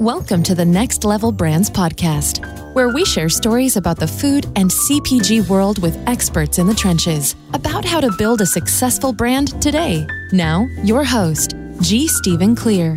Welcome to the Next Level Brands podcast, where we share stories about the food and CPG world with experts in the trenches about how to build a successful brand today. Now, your host, G. Stephen Clear.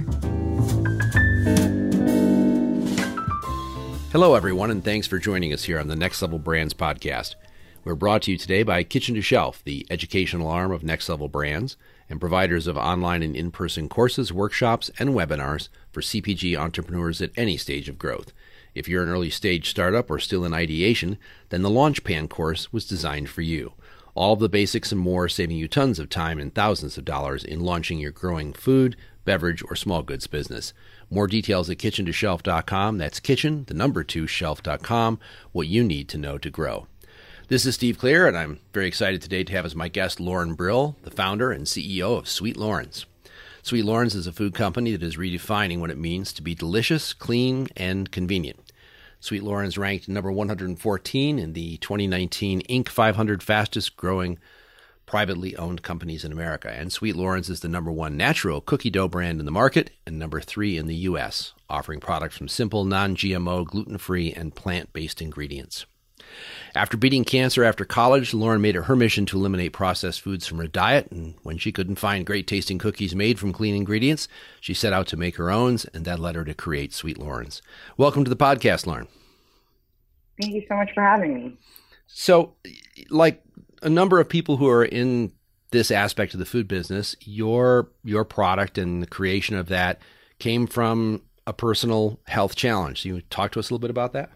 Hello, everyone, and thanks for joining us here on the Next Level Brands podcast. We're brought to you today by Kitchen to Shelf, the educational arm of Next Level Brands and providers of online and in person courses, workshops, and webinars for CPG entrepreneurs at any stage of growth. If you're an early stage startup or still in ideation, then the Launchpad course was designed for you. All of the basics and more, saving you tons of time and thousands of dollars in launching your growing food, beverage, or small goods business. More details at kitchen2shelf.com. That's kitchen, the number two, shelf.com, what you need to know to grow. This is Steve Clear, and I'm very excited today to have as my guest Loren Brill, the founder and CEO of Sweet Loren's. Sweet Loren's is a food company that is redefining what it means to be delicious, clean, and convenient. Sweet Loren's ranked number 114 in the 2019 Inc. 500 fastest growing privately owned companies in America. And Sweet Loren's is the number one natural cookie dough brand in the market and number three in the U.S., offering products from simple, non GMO, gluten free, and plant based ingredients. After beating cancer after college, Loren made it her mission to eliminate processed foods from her diet. And when she couldn't find great tasting cookies made from clean ingredients, she set out to make her own, and that led her to create Sweet Loren's. Welcome to the podcast, Loren. Thank you so much for having me. So, like a number of people who are in this aspect of the food business, your your product and the creation of that came from a personal health challenge. Can you talk to us a little bit about that?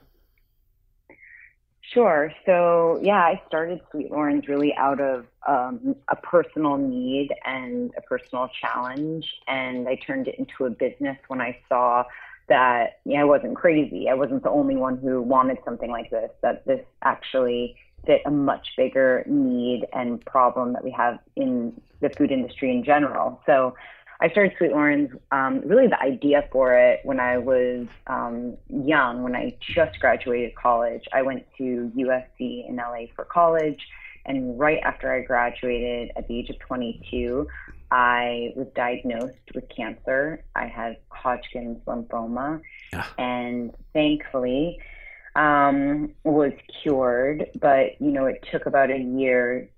Sure. So, yeah, I started Sweet Loren's really out of um, a personal need and a personal challenge. And I turned it into a business when I saw that yeah, I wasn't crazy. I wasn't the only one who wanted something like this, that this actually fit a much bigger need and problem that we have in the food industry in general. So, I started Sweet Loren's, um, really the idea for it when I was um, young, when I just graduated college. I went to USC in LA for college. And right after I graduated at the age of 22, I was diagnosed with cancer. I had Hodgkin's lymphoma. And thankfully, um, was cured, but you know, it took about a year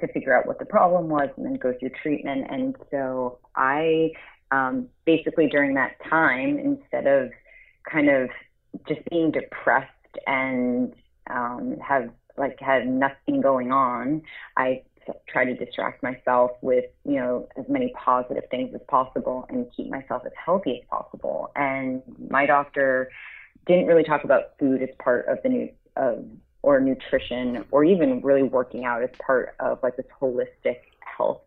to figure out what the problem was and then go through treatment. And so I um, basically during that time, instead of kind of just being depressed and um, have like had nothing going on, I try to distract myself with you know as many positive things as possible and keep myself as healthy as possible. And my doctor didn't really talk about food as part of the new of or nutrition or even really working out as part of like this holistic health.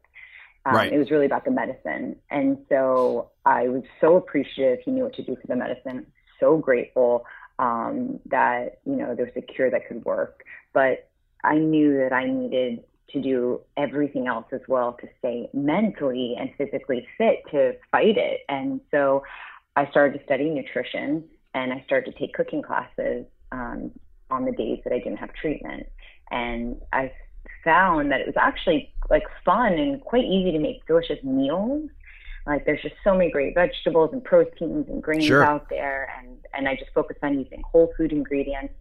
Um, right. It was really about the medicine. And so I was so appreciative he knew what to do for the medicine, so grateful um, that, you know, there was a cure that could work. But I knew that I needed to do everything else as well to stay mentally and physically fit to fight it. And so I started to study nutrition and I started to take cooking classes um, on the days that I didn't have treatment. And I found that it was actually like fun and quite easy to make delicious meals. Like there's just so many great vegetables and proteins and grains sure. out there and and I just focus on using whole food ingredients.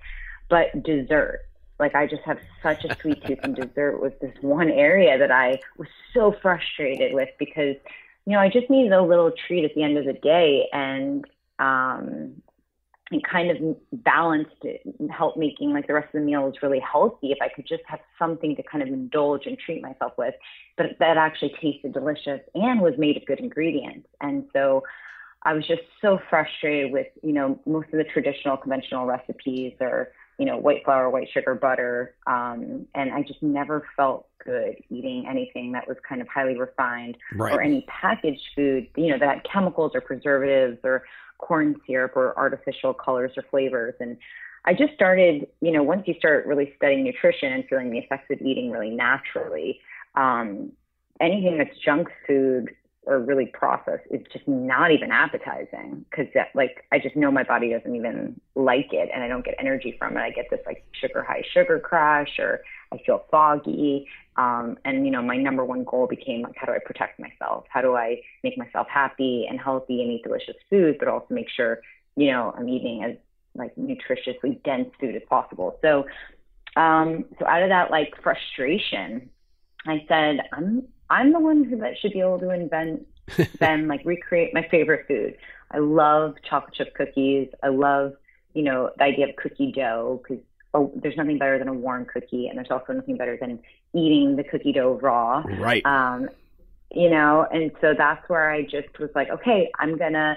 But dessert, like I just have such a sweet tooth and dessert was this one area that I was so frustrated with because you know I just needed a little treat at the end of the day and um and kind of balanced it and helped making like the rest of the meal was really healthy if I could just have something to kind of indulge and treat myself with, but that actually tasted delicious and was made of good ingredients. And so I was just so frustrated with, you know, most of the traditional conventional recipes or, you know, white flour, white sugar, butter. Um, and I just never felt good eating anything that was kind of highly refined right. or any packaged food, you know, that had chemicals or preservatives or corn syrup or artificial colors or flavors. And I just started, you know, once you start really studying nutrition and feeling the effects of eating really naturally, um, anything that's junk food or really processed is just not even appetizing because like I just know my body doesn't even like it and I don't get energy from it. I get this like sugar high sugar crash or I feel foggy. Um, and, you know, my number one goal became like, how do I protect myself? How do I make myself happy and healthy and eat delicious food, but also make sure, you know, I'm eating as like nutritiously dense food as possible. So, um, so out of that like frustration, I said, I'm, I'm the one who that should be able to invent, then like recreate my favorite food. I love chocolate chip cookies. I love, you know, the idea of cookie dough because oh, there's nothing better than a warm cookie, and there's also nothing better than eating the cookie dough raw. Right. Um, you know, and so that's where I just was like, okay, I'm gonna,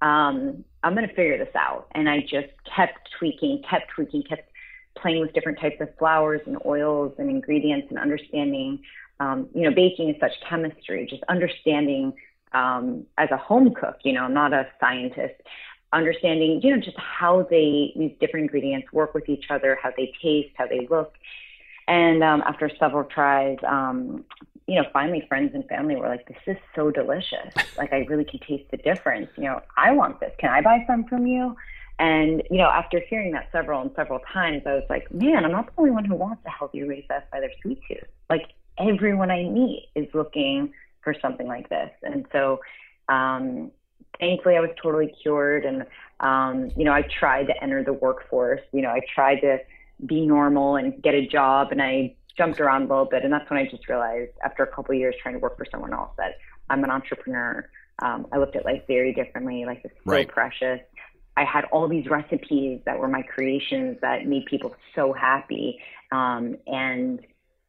um, I'm gonna figure this out, and I just kept tweaking, kept tweaking, kept playing with different types of flours and oils and ingredients and understanding. Um, you know, baking is such chemistry, just understanding um, as a home cook, you know, I'm not a scientist, understanding, you know, just how they, these different ingredients work with each other, how they taste, how they look. And um, after several tries, um, you know, finally friends and family were like, this is so delicious. Like, I really can taste the difference. You know, I want this. Can I buy some from you? And, you know, after hearing that several and several times, I was like, man, I'm not the only one who wants a healthy recess by their sweet tooth. Like, everyone I meet is looking for something like this. And so, um, thankfully I was totally cured. And, um, you know, I tried to enter the workforce, you know, I tried to be normal and get a job and I jumped around a little bit. And that's when I just realized after a couple years trying to work for someone else that I'm an entrepreneur. Um, I looked at life very differently. Life is so right. precious. I had all these recipes that were my creations that made people so happy. Um, and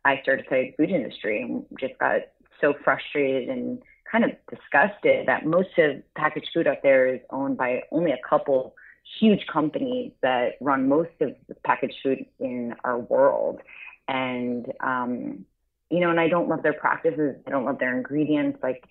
I started studying the food industry and just got so frustrated and kind of disgusted that most of packaged food out there is owned by only a couple huge companies that run most of the packaged food in our world. And, um, you know, and I don't love their practices. I don't love their ingredients. Like,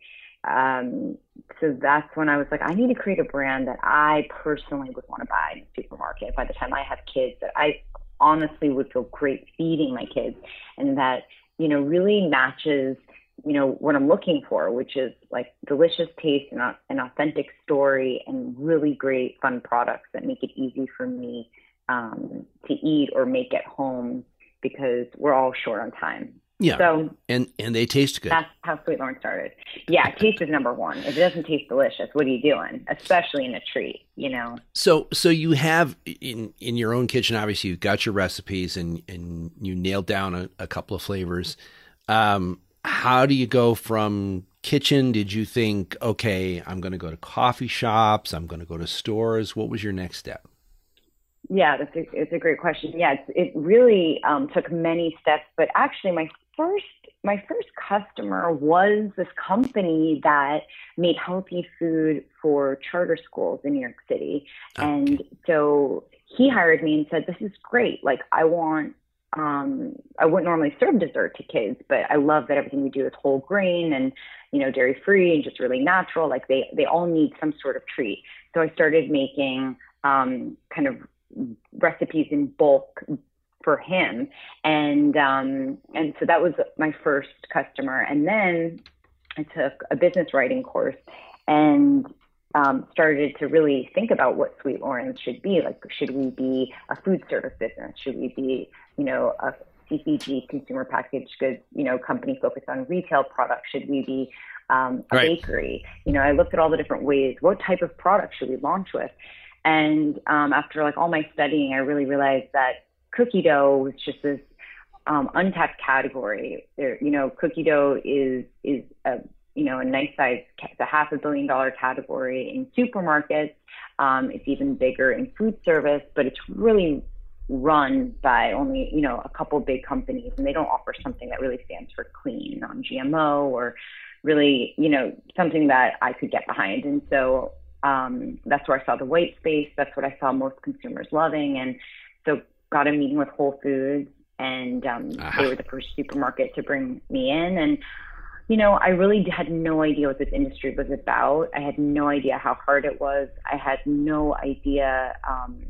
um, so that's when I was like, I need to create a brand that I personally would want to buy in the supermarket by the time I have kids that I honestly would feel great feeding my kids and that, you know, really matches you know what I'm looking for, which is like delicious taste and an authentic story and really great fun products that make it easy for me um, to eat or make at home because we're all short on time. Yeah. So and and they taste good. That's how Sweet Loren started. Yeah, taste is number one. If it doesn't taste delicious, what are you doing? Especially in a treat, you know. So so you have in in your own kitchen, obviously you've got your recipes and and you nailed down a, a couple of flavors. Um, how do you go from kitchen? Did you think, okay, I'm going to go to coffee shops, I'm going to go to stores? What was your next step? Yeah, that's a, it's a great question. Yeah, it really um, took many steps, but actually, my first my first customer was this company that made healthy food for charter schools in New York City, okay. and so he hired me and said, "This is great. Like, I want um, I wouldn't normally serve dessert to kids, but I love that everything we do is whole grain and you know dairy free and just really natural. Like they they all need some sort of treat. So I started making um, kind of recipes in bulk for him, and um, and so that was my first customer. And then I took a business writing course and um, started to really think about what Sweet Loren's should be. Like, should we be a food service business? Should we be, you know, a CPG consumer packaged goods, you know, company focused on retail products? Should we be um, a right. bakery? You know, I looked at all the different ways. What type of product should we launch with? And um, after like all my studying, I really realized that cookie dough was just this um, untapped category. There, you know, cookie dough is is a you know, a nice size, it's a half a billion dollar category in supermarkets. Um, it's even bigger in food service, but it's really run by only, you know, a couple big companies and they don't offer something that really stands for clean, non-GMO or really, you know, something that I could get behind. And so um, that's where I saw the white space. That's what I saw most consumers loving. And so got a meeting with Whole Foods and um, uh-huh. they were the first supermarket to bring me in. And you know, I really had no idea what this industry was about. I had no idea how hard it was. I had no idea um,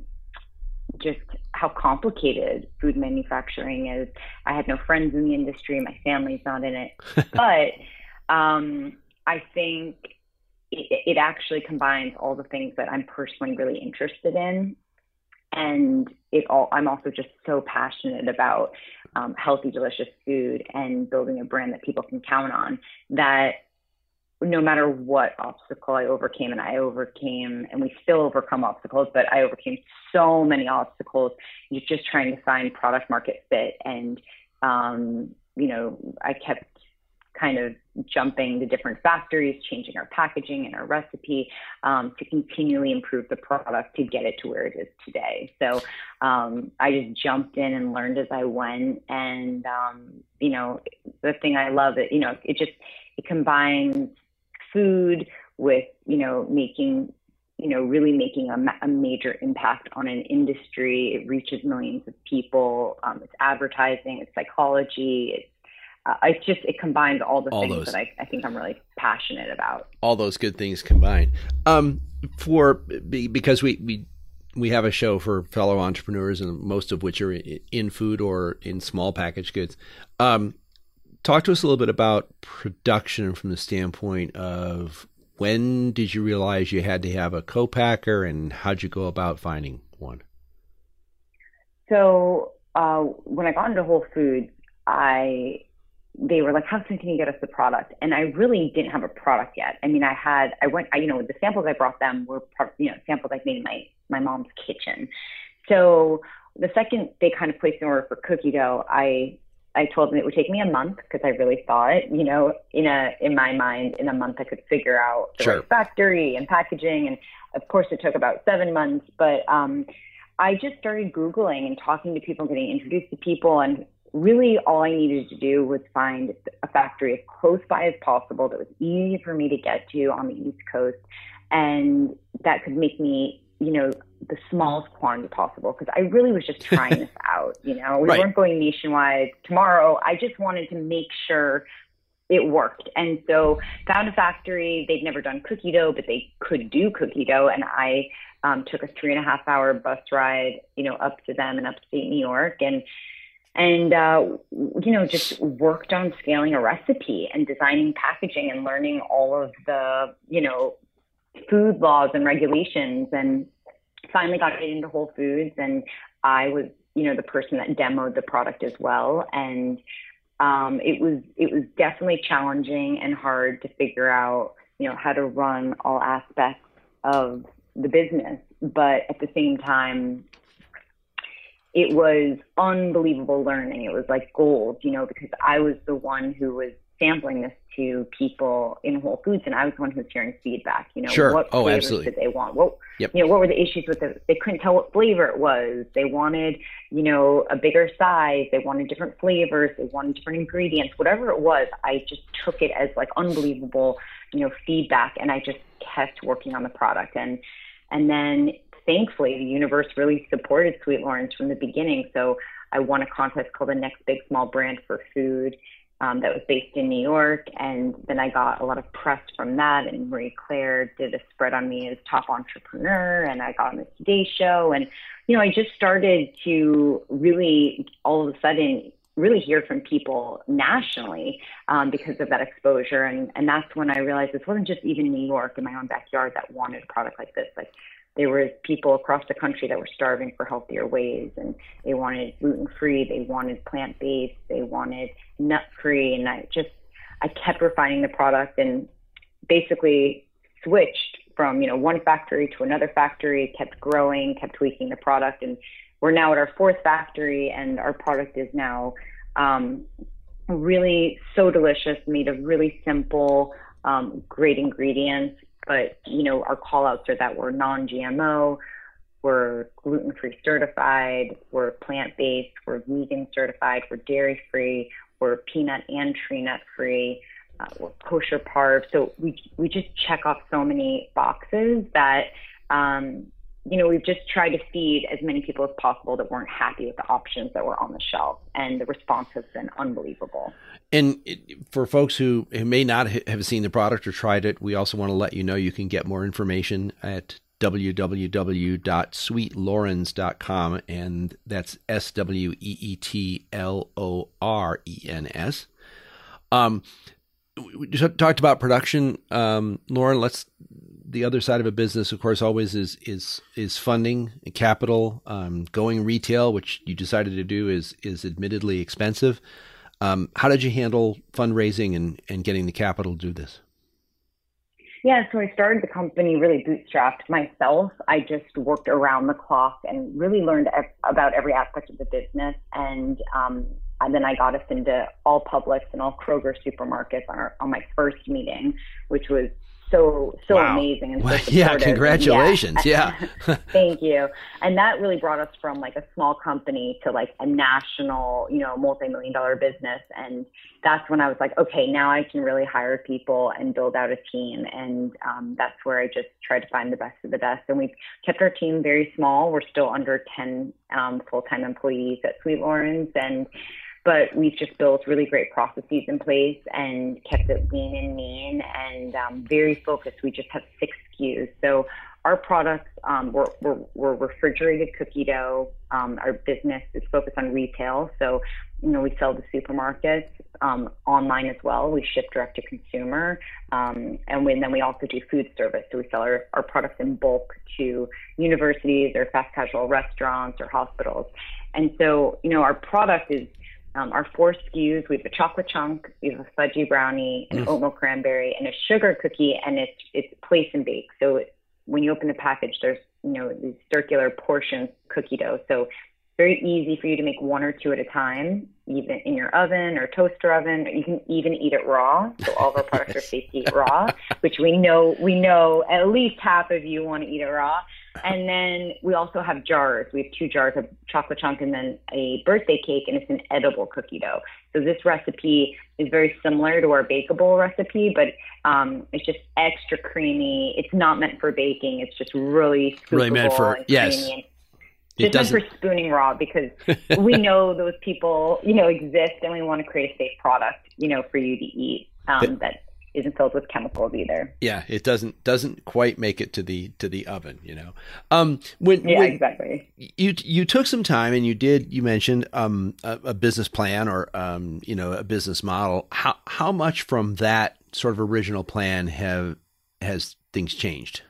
just how complicated food manufacturing is. I had no friends in the industry. My family's not in it. but um, I think it, it actually combines all the things that I'm personally really interested in. and it all i'm also just so passionate about um, healthy delicious food and building a brand that people can count on that no matter what obstacle i overcame and i overcame and we still overcome obstacles but i overcame so many obstacles just trying to find product market fit and um, you know i kept kind of jumping to different factories, changing our packaging and our recipe um, to continually improve the product to get it to where it is today. So um, I just jumped in and learned as I went. And, um, you know, the thing I love, it, you know, it just, it combines food with, you know, making you know, really making a, a, major impact on an industry. It reaches millions of people. Um, it's advertising, it's psychology, it's uh, it's just it combines all the all things those. that I, I, think I'm really passionate about. All those good things combined. Um, for because we we we have a show for fellow entrepreneurs, and most of which are in food or in small packaged goods. Um, talk to us a little bit about production from the standpoint of when did you realize you had to have a co-packer, and how'd you go about finding one? So uh, when I got into Whole Foods, I they were like, how soon can you get us the product? And I really didn't have a product yet. I mean, I had, I went, I, you know, the samples I brought them were, you know, samples I made in my, my mom's kitchen. So the second they kind of placed an order for cookie dough, I, I told them it would take me a month because I really thought, you know, in a, in my mind, in a month I could figure out the sure. right factory and packaging. And of course it took about seven months, but, um, I just started Googling and talking to people, getting introduced to people and really all I needed to do was find a factory as close by as possible that was easy for me to get to on the East Coast and that could make me, you know, the smallest quantity possible because I really was just trying this out. You know, we right. weren't going nationwide tomorrow. I just wanted to make sure it worked. And so found a factory. They'd never done cookie dough, but they could do cookie dough. And I um, took a three and a half hour bus ride, you know, up to them in upstate New York. And and uh, you know just worked on scaling a recipe and designing packaging and learning all of the you know food laws and regulations and finally got it into whole foods and i was you know the person that demoed the product as well and um, it was it was definitely challenging and hard to figure out you know how to run all aspects of the business but at the same time it was unbelievable learning. It was like gold, you know, because I was the one who was sampling this to people in Whole Foods, and I was the one who was hearing feedback. You know, sure. what oh, flavors absolutely. did they want? What yep. you know, what were the issues with it? They couldn't tell what flavor it was. They wanted, you know, a bigger size. They wanted different flavors. They wanted different ingredients. Whatever it was, I just took it as like unbelievable, you know, feedback, and I just kept working on the product and. And then thankfully, the universe really supported Sweet Loren's from the beginning. So I won a contest called the Next Big Small Brand for Food um, that was based in New York. And then I got a lot of press from that. And Marie Claire did a spread on me as top entrepreneur. And I got on the Today Show. And, you know, I just started to really all of a sudden really hear from people nationally um, because of that exposure. And, and that's when I realized this wasn't just even New York in my own backyard that wanted a product like this. Like there were people across the country that were starving for healthier ways and they wanted gluten free they wanted plant based they wanted nut free and i just i kept refining the product and basically switched from you know one factory to another factory kept growing kept tweaking the product and we're now at our fourth factory and our product is now um, really so delicious made of really simple um, great ingredients but you know our call outs are that we're non-gmo we're gluten-free certified we're plant-based we're vegan certified we're dairy free we're peanut and tree nut free uh, we're kosher parve. So we we just check off so many boxes that um, you know, we've just tried to feed as many people as possible that weren't happy with the options that were on the shelf, and the response has been unbelievable. And for folks who, who may not have seen the product or tried it, we also want to let you know you can get more information at www.sweetlorens.com, and that's S W E E T L O R E N S. Um, we just talked about production, um, Loren. Let's the other side of a business, of course, always is is is funding, capital, um, going retail, which you decided to do is is admittedly expensive. Um, how did you handle fundraising and and getting the capital to do this? Yeah, so I started the company really bootstrapped myself. I just worked around the clock and really learned about every aspect of the business. And, um, and then I got us into all Publix and all Kroger supermarkets on, our, on my first meeting, which was so so wow. amazing and so yeah congratulations. Yeah, yeah. thank you. And that really brought us from like a small company to like a national you know multi-million dollar business. And that's when i was like okay now i can really hire people and build out a team. And um, that's where i just tried to find the best of the best. And we've kept our team very small. We're still under 10 um, full-time employees at sweet Loren's and but we've just built really great processes in place and kept it lean and mean and um, very focused. We just have six SKUs. So our products, um, we're, we're, we're, refrigerated cookie dough. Um, our business is focused on retail. So, you know, we sell to supermarkets, um, online as well. We ship direct to consumer. Um, and when, then we also do food service. So we sell our, our products in bulk to universities or fast casual restaurants or hospitals. And so, you know, our product is um, our four SKUs, we have a chocolate chunk, we have a fudgy brownie, an mm. oatmeal cranberry, and a sugar cookie, and it's it's place and bake. So it, when you open the package, there's you know these circular portions cookie dough. So very easy for you to make one or two at a time, even in your oven or toaster oven. You can even eat it raw. So all of our products are safe to eat raw, which we know we know at least half of you want to eat it raw. And then we also have jars. We have two jars of chocolate chunk and then a birthday cake, and it's an edible cookie dough. So this recipe is very similar to our bakeable recipe, but um, it's just extra creamy. It's not meant for baking. It's just really really meant for yes. Just meant for spooning raw because we know those people, you know, exist, and we want to create a safe product, you know, for you to eat um, that isn't filled with chemicals either. Yeah, it doesn't doesn't quite make it to the to the oven, you know. Um, when yeah, when exactly. You you took some time and you did you mentioned um a, a business plan or um you know a business model. How how much from that sort of original plan have has things changed?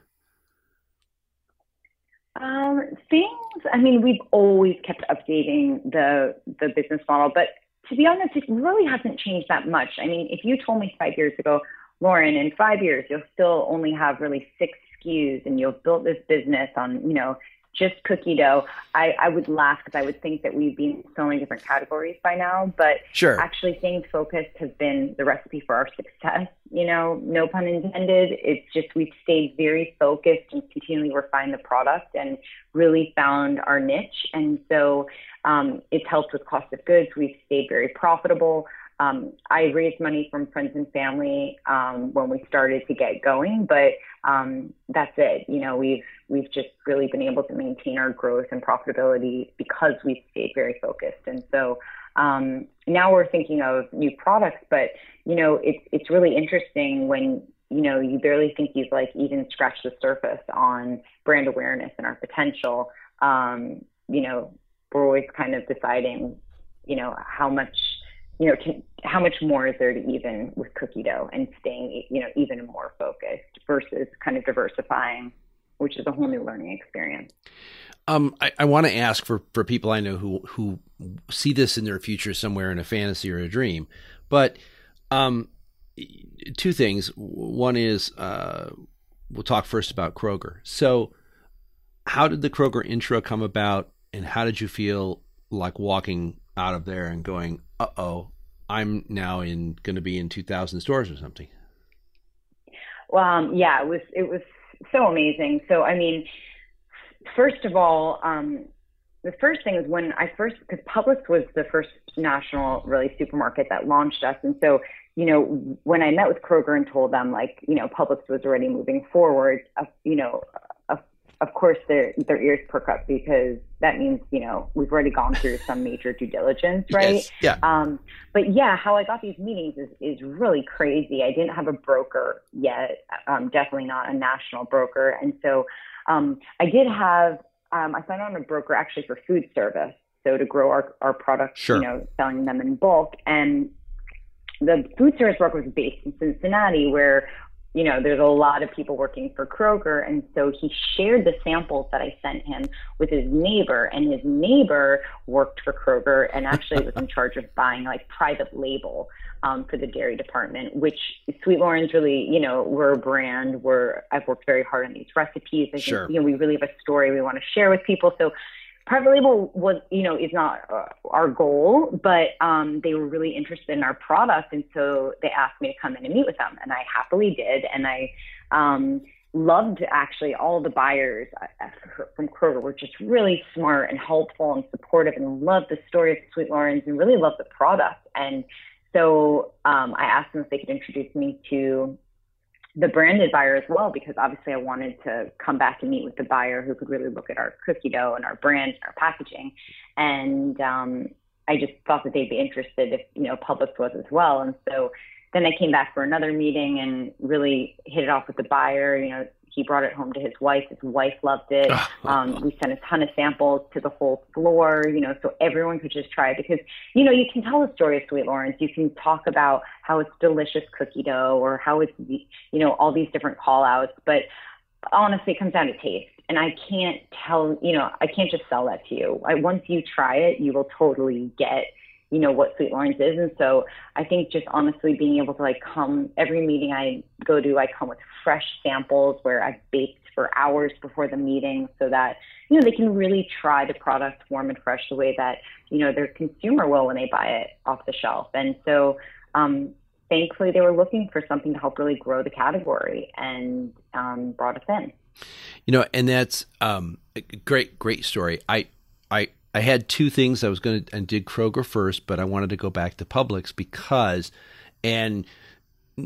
Um, things. I mean, we've always kept updating the the business model, but to be honest, it really hasn't changed that much. I mean, if you told me five years ago, Loren, in five years, you'll still only have really six SKUs and you'll build this business on, you know, just cookie dough, I, I would laugh because I would think that we'd be in so many different categories by now. But sure. actually, staying focused has been the recipe for our success. You know, no pun intended. It's just we've stayed very focused and continually refined the product and really found our niche. And so um, it's helped with cost of goods. We've stayed very profitable. Um, I raised money from friends and family um, when we started to get going, but um, that's it. You know, we've we've just really been able to maintain our growth and profitability because we've stayed very focused. And so um, now we're thinking of new products, but you know, it's it's really interesting when you know you barely think you've like even scratched the surface on brand awareness and our potential. Um, you know, we're always kind of deciding, you know, how much you know, how much more is there to even with cookie dough and staying, you know, even more focused versus kind of diversifying, which is a whole new learning experience. Um, I, I want to ask for, for people I know who who see this in their future somewhere in a fantasy or a dream, but um, two things. One is uh, we'll talk first about Kroger. So, how did the Kroger intro come about, and how did you feel like walking out of there and going, uh oh, I'm now in going to be in 2,000 stores or something. Well, um, yeah, it was it was so amazing. So I mean, first of all, um, the first thing is when I first because Publix was the first national really supermarket that launched us, and so you know when I met with Kroger and told them like you know Publix was already moving forward, uh, you know of course their their ears perk up because that means you know we've already gone through some major due diligence right yes. yeah um, but yeah how i got these meetings is, is really crazy i didn't have a broker yet um, definitely not a national broker and so um, i did have um, i signed on a broker actually for food service so to grow our, our products sure. you know selling them in bulk and the food service broker was based in cincinnati where you know, there's a lot of people working for Kroger. And so he shared the samples that I sent him with his neighbor. And his neighbor worked for Kroger and actually was in charge of buying like private label um, for the dairy department, which Sweet Loren's really, you know, we're a brand. We're, I've worked very hard on these recipes. I sure. think, you know, we really have a story we want to share with people. So private label was, you know, is not uh, our goal, but um, they were really interested in our product, and so they asked me to come in and meet with them, and I happily did, and I um, loved actually all the buyers uh, from Kroger were just really smart and helpful and supportive, and loved the story of Sweet Loren's and really loved the product, and so um, I asked them if they could introduce me to the branded buyer as well because obviously I wanted to come back and meet with the buyer who could really look at our cookie dough and our brand and our packaging. And um, I just thought that they'd be interested if you know Publix was as well. And so then I came back for another meeting and really hit it off with the buyer. You know, he brought it home to his wife. His wife loved it. Um, we sent a ton of samples to the whole floor, you know, so everyone could just try it because, you know, you can tell the story of Sweet Loren's. You can talk about how it's delicious cookie dough or how it's, you know, all these different call outs. But honestly, it comes down to taste. And I can't tell, you know, I can't just sell that to you. I, once you try it, you will totally get you know what Sweet Loren's is. And so I think just honestly being able to like come every meeting I go to, I come with fresh samples where I've baked for hours before the meeting so that you know they can really try the product warm and fresh the way that you know their consumer will when they buy it off the shelf. And so um, thankfully they were looking for something to help really grow the category and um, brought us in. You know, and that's um, a great, great story. I, I I had two things I was going to and did Kroger first, but I wanted to go back to Publix because, and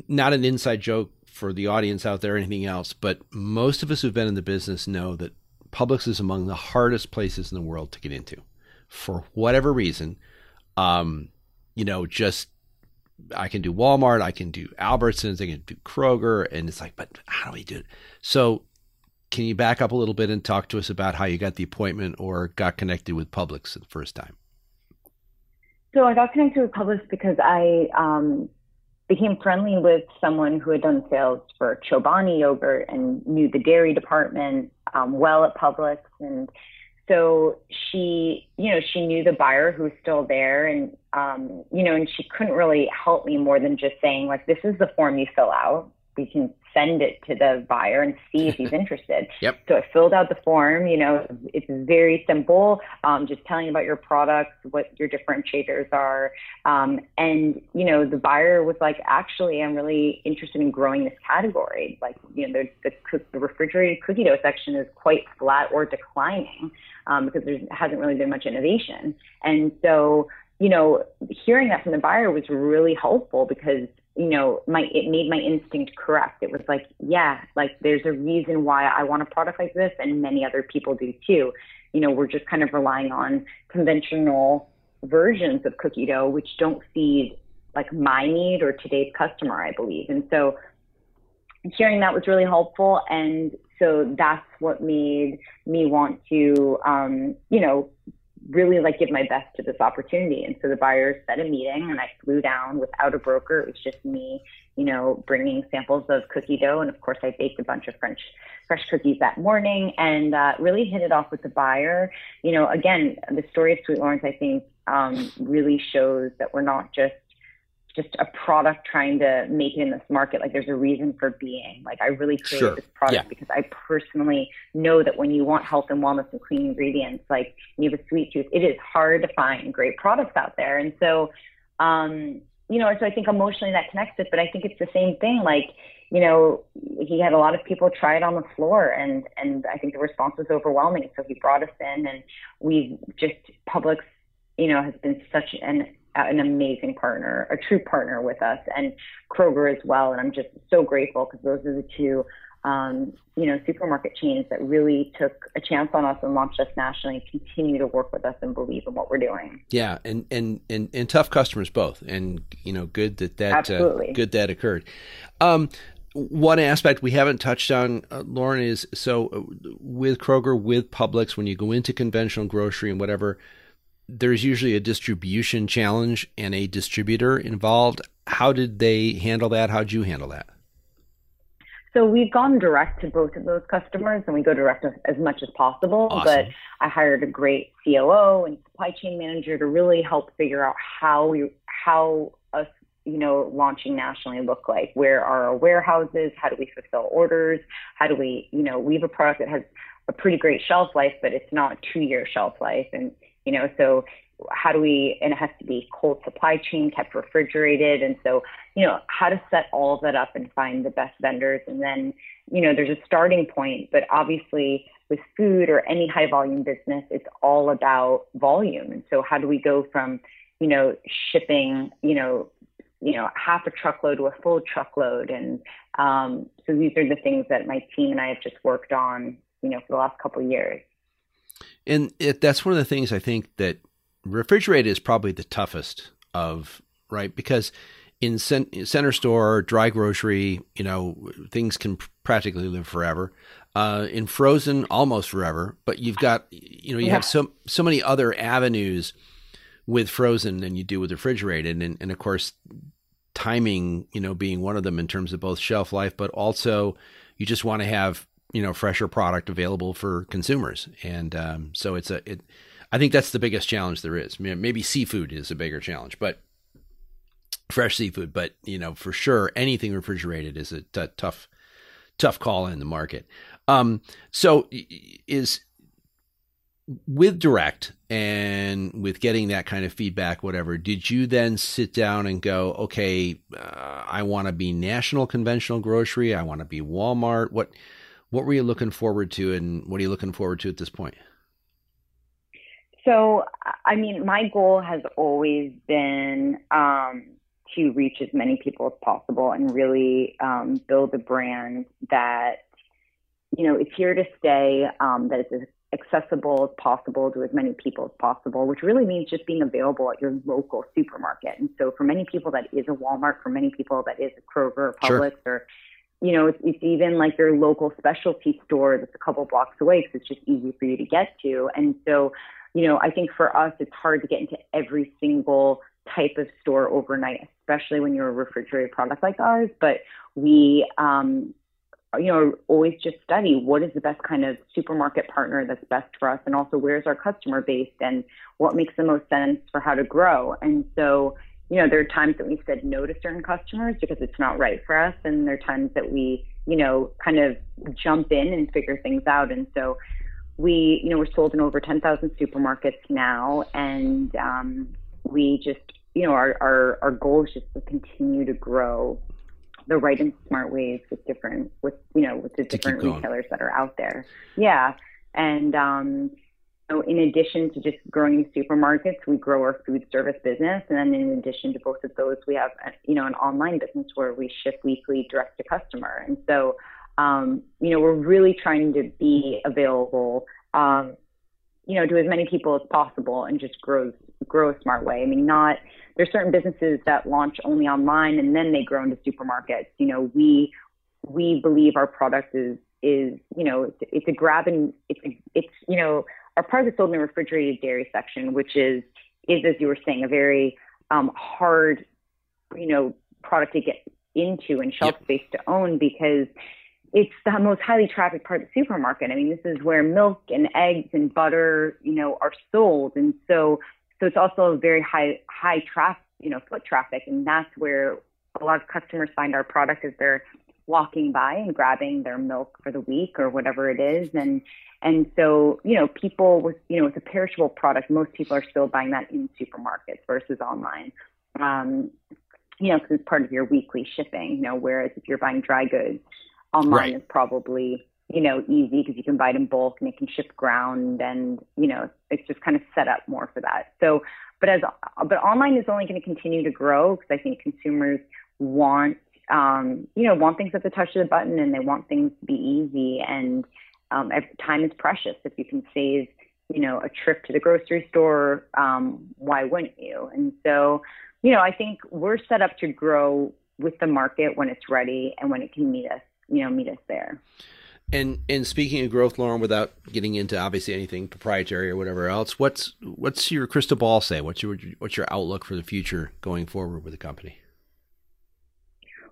not an inside joke for the audience out there or anything else, but most of us who've been in the business know that Publix is among the hardest places in the world to get into, for whatever reason. Um, you know, just I can do Walmart, I can do Albertsons, I can do Kroger, and it's like, but how do we do it? So can you back up a little bit and talk to us about how you got the appointment or got connected with Publix the first time? So I got connected with Publix because I um, became friendly with someone who had done sales for Chobani yogurt and knew the dairy department um, well at Publix. And so she, you know, she knew the buyer who was still there and, um, you know, and she couldn't really help me more than just saying like, this is the form you fill out. We can send it to the buyer and see if he's interested. yep. So I filled out the form. You know, it's very simple, um, just telling about your products, what your differentiators are. Um, and, you know, the buyer was like, actually, I'm really interested in growing this category. Like, you know, the, the, the refrigerated cookie dough section is quite flat or declining um, because there hasn't really been much innovation. And so, you know, hearing that from the buyer was really helpful because you know, my it made my instinct correct. It was like, yeah, like there's a reason why I want a product like this, and many other people do too. You know, we're just kind of relying on conventional versions of cookie dough, which don't feed like my need or today's customer, I believe. And so hearing that was really helpful. And so that's what made me want to, um, you know, really like give my best to this opportunity. And so the buyers set a meeting and I flew down without a broker. It was just me, you know, bringing samples of cookie dough. And of course I baked a bunch of French fresh cookies that morning and uh, really hit it off with the buyer. You know, again, the story of Sweet Loren's, I think, um, really shows that we're not just just a product trying to make it in this market. Like there's a reason for being. Like I really created sure. this product yeah. because I personally know that when you want health and wellness and clean ingredients, like you have a sweet tooth, it is hard to find great products out there. And so, um, you know, so I think emotionally that connects it, but I think it's the same thing. Like, you know, he had a lot of people try it on the floor and, and I think the response was overwhelming. So he brought us in and we've just Publix, you know, has been such an an amazing partner, a true partner with us, and Kroger as well. And I'm just so grateful because those are the two, um, you know, supermarket chains that really took a chance on us and launched us nationally. And continue to work with us and believe in what we're doing. Yeah, and and and, and tough customers both, and you know, good that that uh, good that occurred. Um, one aspect we haven't touched on, uh, Loren, is so uh, with Kroger, with Publix, when you go into conventional grocery and whatever there's usually a distribution challenge and a distributor involved. How did they handle that? How'd you handle that? So we've gone direct to both of those customers and we go direct as much as possible. Awesome. But I hired a great COO and supply chain manager to really help figure out how we, how us, you know, launching nationally look like. Where are our warehouses? How do we fulfill orders? How do we, you know, we have a product that has a pretty great shelf life, but it's not two year shelf life. And, you know, so how do we, and it has to be cold supply chain, kept refrigerated. And so, you know, how to set all of that up and find the best vendors. And then, you know, there's a starting point, but obviously with food or any high volume business, it's all about volume. And so how do we go from, you know, shipping, you know, you know, half a truckload to a full truckload. And um, so these are the things that my team and I have just worked on, you know, for the last couple of years. And it, that's one of the things I think that refrigerated is probably the toughest of right because in center store, dry grocery, you know, things can practically live forever. Uh, in frozen, almost forever. But you've got, you know, you yeah. have so so many other avenues with frozen than you do with refrigerated, and and of course, timing, you know, being one of them in terms of both shelf life, but also you just want to have you know fresher product available for consumers, and um, so it's a it I think that's the biggest challenge there is. Maybe seafood is a bigger challenge, but fresh seafood. But you know, for sure, anything refrigerated is a t- tough, tough call in the market. Um, so is with direct and with getting that kind of feedback, whatever, did you then sit down and go, okay, uh, I want to be national conventional grocery. I want to be Walmart. What, what were you looking forward to and what are you looking forward to at this point? So, I mean, my goal has always been um, to reach as many people as possible and really um, build a brand that, you know, is here to stay, um, that is as accessible as possible to as many people as possible, which really means just being available at your local supermarket. And so, for many people, that is a Walmart. For many people, that is a Kroger or Publix sure. or you know, it's, it's, even like your local specialty store that's a couple blocks away because it's just easy for you to get to. And so, you know, I think for us, it's hard to get into every single type of store overnight, especially when you're a refrigerated product like ours. But we, um, you know, always just study what is the best kind of supermarket partner that's best for us, and also where's our customer base and what makes the most sense for how to grow. And so, you know, there are times that we've said no to certain customers because it's not right for us, and there are times that we, you know, kind of jump in and figure things out. And so, we, you know, we're sold in over 10,000 supermarkets now, and um, we just, you know, our, our, our goal is just to continue to grow the right and smart ways with different, with, you know, with the different retailers that are out there. Yeah. And, um, so in addition to just growing supermarkets, we grow our food service business. And then in addition to both of those, we have, you know, an online business where we ship weekly direct to customer. And so, um, you know, we're really trying to be available, um, you know, to as many people as possible and just grow grow a smart way. I mean, not there's certain businesses that launch only online and then they grow into supermarkets. You know, we we believe our product is is you know it's, it's a grab and it's it's you know our product is sold in the refrigerated dairy section, which is is as you were saying a very um, hard you know product to get into and shelf yep. space to own because it's the most highly trafficked part of the supermarket. I mean, this is where milk and eggs and butter, you know, are sold, and so so it's also a very high high traffic, you know, foot traffic, and that's where a lot of customers find our product as they're walking by and grabbing their milk for the week or whatever it is, and and so you know, people with you know, it's a perishable product. Most people are still buying that in supermarkets versus online. Um, you know, because it's part of your weekly shipping. You know, whereas if you're buying dry goods, Online right. is probably you know easy because you can buy it in bulk and it can ship ground and you know it's just kind of set up more for that. So, but as but online is only going to continue to grow because I think consumers want um, you know want things at the touch of the button and they want things to be easy and um, time is precious. If you can save you know a trip to the grocery store, um, why wouldn't you? And so you know I think we're set up to grow with the market when it's ready and when it can meet us you know meet us there. And and speaking of growth, Loren, without getting into obviously anything proprietary or whatever else, what's what's your crystal ball say? What's your what's your outlook for the future going forward with the company?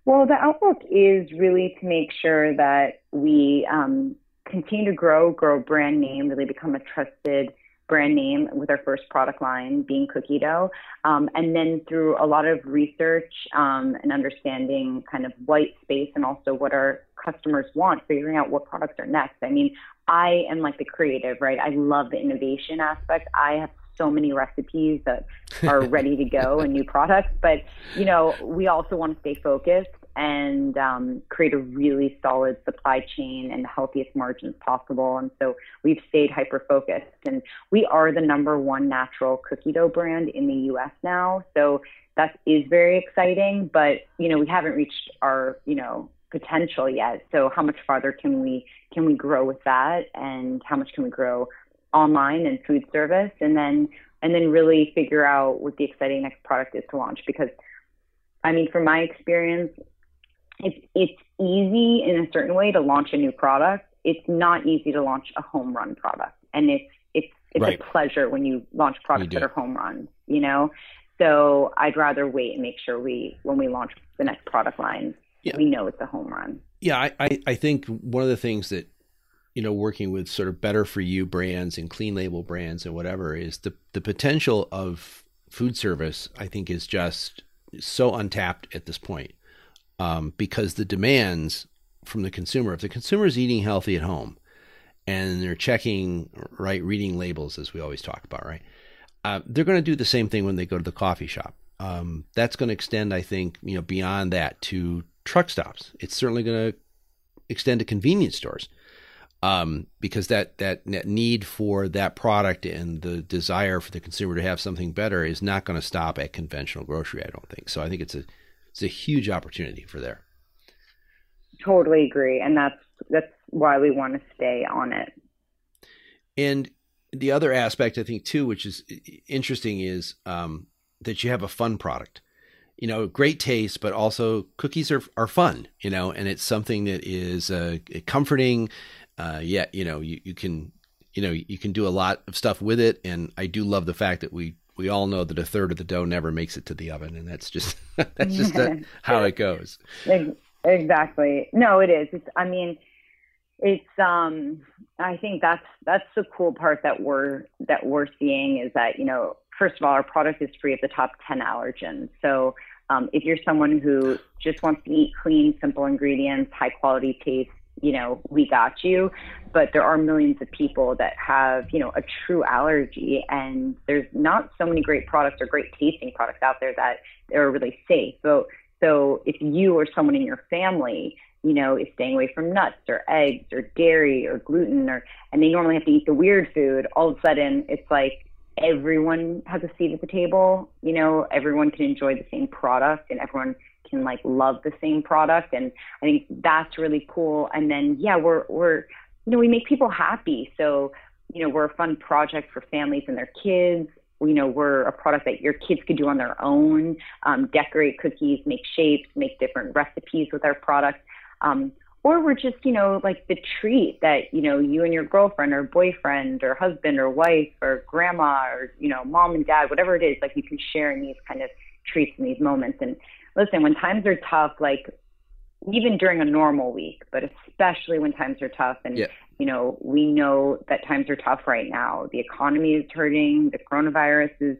Well, the outlook is really to make sure that we um, continue to grow, grow brand name, really become a trusted brand name with our first product line being cookie dough. Um, and then through a lot of research um, and understanding kind of white space and also what our customers want, figuring out what products are next. I mean, I am like the creative, right? I love the innovation aspect. I have so many recipes that are ready to go and new products, but you know, we also want to stay focused and um, create a really solid supply chain and the healthiest margins possible. And so we've stayed hyper focused. And we are the number one natural cookie dough brand in the US now. So that is very exciting, but you know, we haven't reached our, you know, potential yet. So how much farther can we can we grow with that and how much can we grow online and food service and then and then really figure out what the exciting next product is to launch because I mean from my experience it's it's easy in a certain way to launch a new product. It's not easy to launch a home run product, and it's it's it's right. a pleasure when you launch products that are home runs. You know, so I'd rather wait and make sure we when we launch the next product line, yeah. we know it's a home run. Yeah, I, I I think one of the things that you know working with sort of better for you brands and clean label brands and whatever is the the potential of food service. I think is just so untapped at this point um, because the demands from the consumer, if the consumer is eating healthy at home and they're checking, right, reading labels, as we always talk about, right, uh, they're going to do the same thing when they go to the coffee shop. Um, that's going to extend, I think, you know, beyond that to truck stops. It's certainly going to extend to convenience stores um, because that, that need for that product and the desire for the consumer to have something better is not going to stop at conventional grocery. I don't think so. I think it's a it's a huge opportunity for there. Totally agree, and that's that's why we want to stay on it. And the other aspect, I think, too, which is interesting, is um, that you have a fun product. You know, great taste, but also cookies are are fun. You know, and it's something that is uh, comforting. Uh, yet, you know, you, you can you know you can do a lot of stuff with it, and I do love the fact that we we all know that a third of the dough never makes it to the oven, and that's just that's just a, how it goes. Exactly. No, it is. It's. I mean, it's. Um. I think that's that's the cool part that we're that we're seeing is that you know first of all our product is free of the top ten allergens. So um, if you're someone who just wants to eat clean, simple ingredients, high quality taste, you know, we got you. But there are millions of people that have, you know, a true allergy, and there's not so many great products or great tasting products out there that are really safe. So, so if you or someone in your family, you know, is staying away from nuts or eggs or dairy or gluten, or and they normally have to eat the weird food, all of a sudden it's like everyone has a seat at the table. You know, everyone can enjoy the same product, and everyone can like love the same product and I think that's really cool. And then yeah, we're we're you know, we make people happy. So, you know, we're a fun project for families and their kids. You know, we're a product that your kids could do on their own, um, decorate cookies, make shapes, make different recipes with our product. Um, or we're just, you know, like the treat that, you know, you and your girlfriend or boyfriend or husband or wife or grandma or, you know, mom and dad, whatever it is, like you can share in these kind of treats in these moments. And listen, when times are tough, like even during a normal week, but especially when times are tough and yeah. you know, we know that times are tough right now. The economy is hurting, the coronavirus is,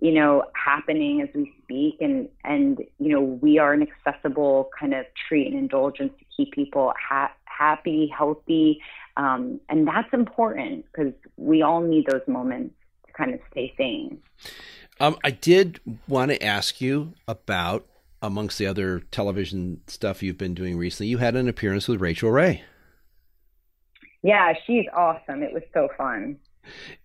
you know, happening as we speak and and you know, we are an accessible kind of treat and indulgence to keep people ha- happy, healthy. Um, and that's important because we all need those moments to kind of stay sane. Um, I did want to ask you about amongst the other television stuff you've been doing recently, you had an appearance with Rachael Ray. Yeah, she's awesome. It was so fun.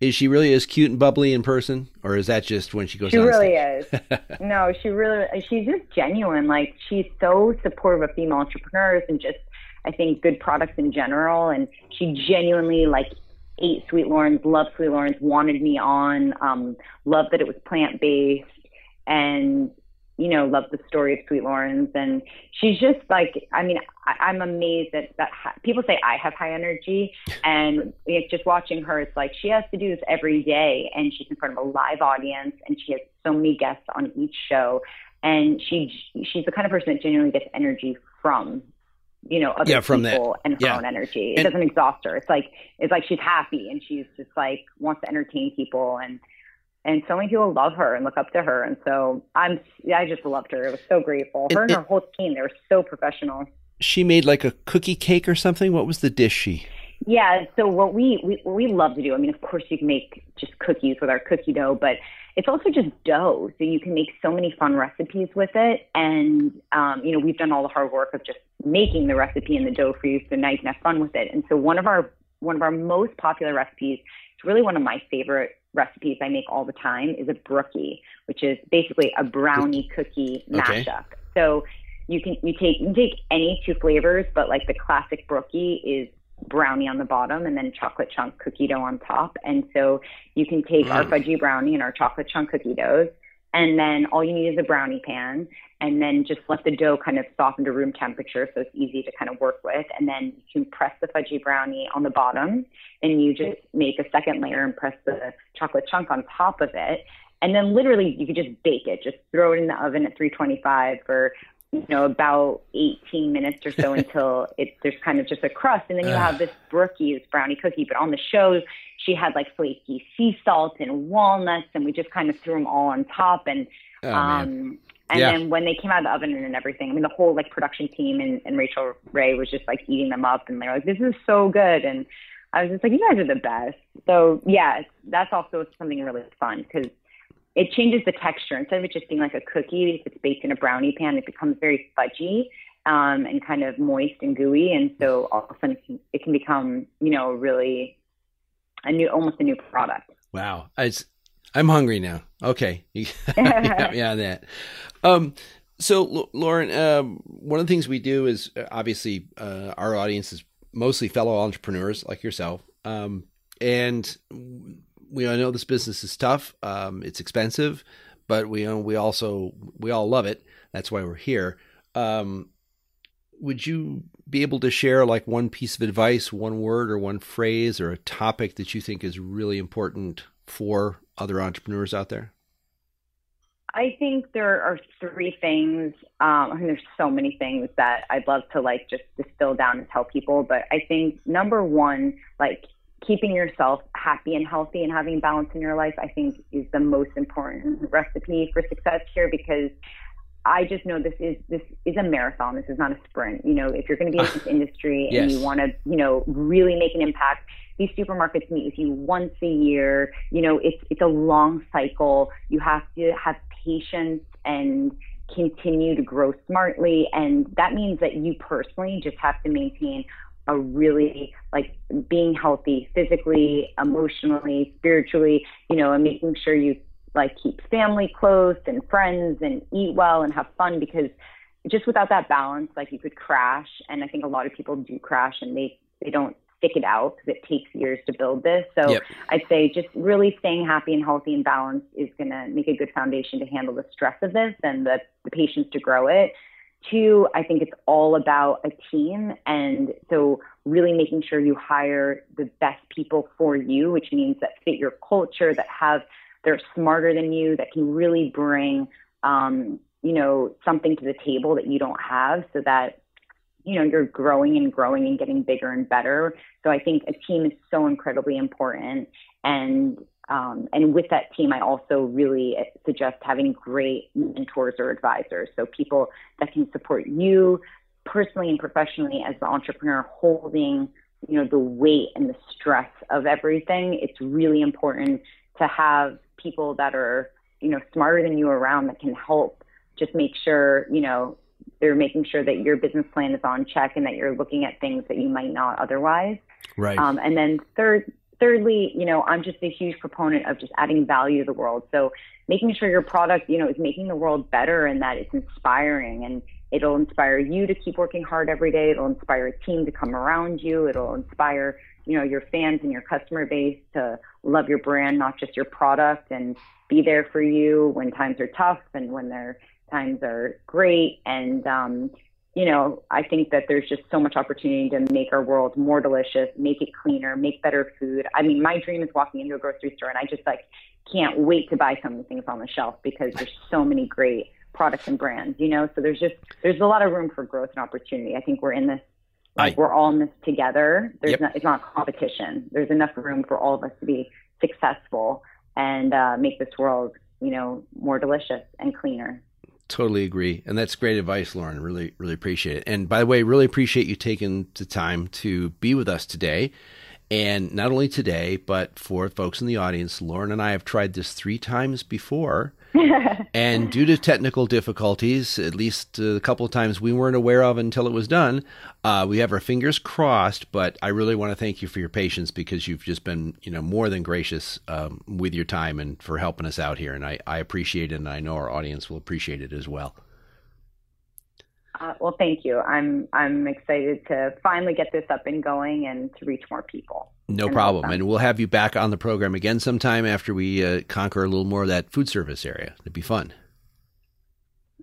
Is she really as cute and bubbly in person, or is that just when she goes? She really is. no, she really. She's just genuine. Like she's so supportive of female entrepreneurs and just, I think, good products in general. And she genuinely like ate Sweet Loren's, loved Sweet Loren's, wanted me on, um, loved that it was plant based, and you know, love the story of Sweet Loren's. And she's just like, I mean, I, am amazed that, that ha- people say I have high energy. And it's just watching her, it's like she has to do this every day. And she's in front of a live audience and she has so many guests on each show. and she she's the kind of person that genuinely gets energy from you know other yeah, from people that. and her yeah. own energy. It and, doesn't exhaust her. It's like it's like she's happy and she's just like wants to entertain people and and so many people love her and look up to her. And so I'm I just loved her. I was so grateful. Her and, and her whole team they were so professional. She made like a cookie cake or something. What was the dish she? Yeah, so what we, we what we love to do, I mean, of course you can make just cookies with our cookie dough, but it's also just dough. So you can make so many fun recipes with it. And, um, you know, we've done all the hard work of just making the recipe and the dough for you so now you can have fun with it. And so one of our, one of our most popular recipes, it's really one of my favorite recipes I make all the time is a brookie, which is basically a brownie cookie mashup. Okay. So you can, you take, you can take any two flavors, but like the classic brookie is brownie on the bottom and then chocolate chunk cookie dough on top. And so you can take mm. our fudgy brownie and our chocolate chunk cookie doughs, and then all you need is a brownie pan, and then just let the dough kind of soften to room temperature so it's easy to kind of work with. And then you can press the fudgy brownie on the bottom, and you just make a second layer and press the chocolate chunk on top of it. And then literally you could just bake it. Just throw it in the oven at 325 for you know, about 18 minutes or so until it there's kind of just a crust, and then you have this brookie's brownie cookie. But on the show, she had like flaky sea salt and walnuts, and we just kind of threw them all on top. And oh, um, and yeah. then when they came out of the oven and everything, I mean, the whole like production team and, and Rachael Ray was just like eating them up, and they were like, "This is so good." And I was just like, "You guys are the best." So yeah, that's also something really fun because it changes the texture. Instead of it just being like a cookie, if it's baked in a brownie pan, it becomes very fudgy um, and kind of moist and gooey. And so all of a sudden it can become, you know, really a new, almost a new product. Wow. It's, I'm hungry now. Okay. yeah, yeah, that. Um, so Loren, um, one of the things we do is uh, obviously uh, our audience is mostly fellow entrepreneurs like yourself. Um, and we all know this business is tough. Um, it's expensive, but we know we also we all love it. That's why we're here. Um, would you be able to share like one piece of advice, one word or one phrase or a topic that you think is really important for other entrepreneurs out there? I think there are three things. Um, I mean, there's so many things that I'd love to like just distill down and tell people. But I think number one, like keeping yourself happy and healthy and having balance in your life, I think is the most important recipe for success here because I just know this is this is a marathon. This is not a sprint. You know, if you're going to be in this industry and yes. you want to, you know, really make an impact, these supermarkets meet with you once a year. You know, it's it's a long cycle. You have to have patience and continue to grow smartly, and that means that you personally just have to maintain a really like being healthy physically, emotionally, spiritually, you know, and making sure you like keep family close and friends and eat well and have fun because just without that balance, like you could crash. And I think a lot of people do crash and they, they don't stick it out because it takes years to build this. So yep. I'd say just really staying happy and healthy and balanced is going to make a good foundation to handle the stress of this and the, the patience to grow it. Two, I think it's all about a team. And so, really making sure you hire the best people for you, which means that fit your culture, that have, they're smarter than you, that can really bring, um, you know, something to the table that you don't have so that, you know, you're growing and growing and getting bigger and better. So, I think a team is so incredibly important. And um, and with that team, I also really suggest having great mentors or advisors. So people that can support you personally and professionally as the entrepreneur holding, you know, the weight and the stress of everything. It's really important to have people that are, you know, smarter than you around that can help just make sure, you know, they're making sure that your business plan is on check and that you're looking at things that you might not otherwise. Right. Um, and then third, thirdly, you know, I'm just a huge proponent of just adding value to the world. So making sure your product, you know, is making the world better and that it's inspiring and it'll inspire you to keep working hard every day. It'll inspire a team to come around you. It'll inspire, you know, your fans and your customer base to love your brand, not just your product and be there for you when times are tough and when their times are great. And, um, you know, I think that there's just so much opportunity to make our world more delicious, make it cleaner, make better food. I mean, my dream is walking into a grocery store and I just like can't wait to buy some of the things on the shelf because there's so many great products and brands, you know? So there's just, there's a lot of room for growth and opportunity. I think we're in this, like, I, we're all in this together. There's yep. not, it's not competition. There's enough room for all of us to be successful and uh, make this world, you know, more delicious and cleaner. Totally agree. And that's great advice, Loren. Really, really appreciate it. And by the way, really appreciate you taking the time to be with us today. And not only today, but for folks in the audience, Loren and I have tried this three times before. and due to technical difficulties, at least a couple of times we weren't aware of until it was done, uh, we have our fingers crossed. But I really want to thank you for your patience because you've just been, you know, more than gracious um, with your time and for helping us out here. And I, I appreciate it, and I know our audience will appreciate it as well. Uh, well, thank you. I'm I'm excited to finally get this up and going and to reach more people. No problem. And we'll have you back on the program again sometime after we uh, conquer a little more of that food service area. It'd be fun.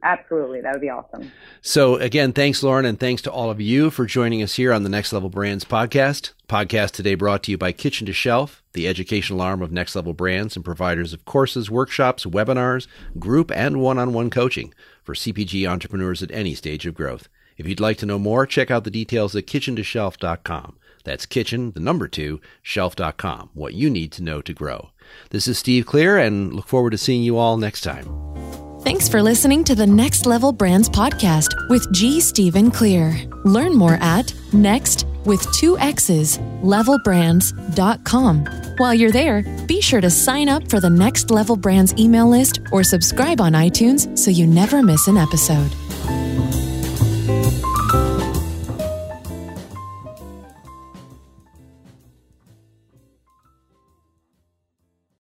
Absolutely. That would be awesome. So, again, thanks, Loren, and thanks to all of you for joining us here on the Next Level Brands podcast. Podcast today brought to you by Kitchen to Shelf, the educational arm of Next Level Brands and providers of courses, workshops, webinars, group, and one on one coaching for CPG entrepreneurs at any stage of growth. If you'd like to know more, check out the details at kitchentoshelf.com. That's kitchen, the number two, shelf.com. What you need to know to grow. This is Steve Clear and look forward to seeing you all next time. Thanks for listening to the Next Level Brands podcast with G. Stephen Clear. Learn more at next with two X's levelbrands.com. While you're there, be sure to sign up for the Next Level Brands email list or subscribe on iTunes so you never miss an episode.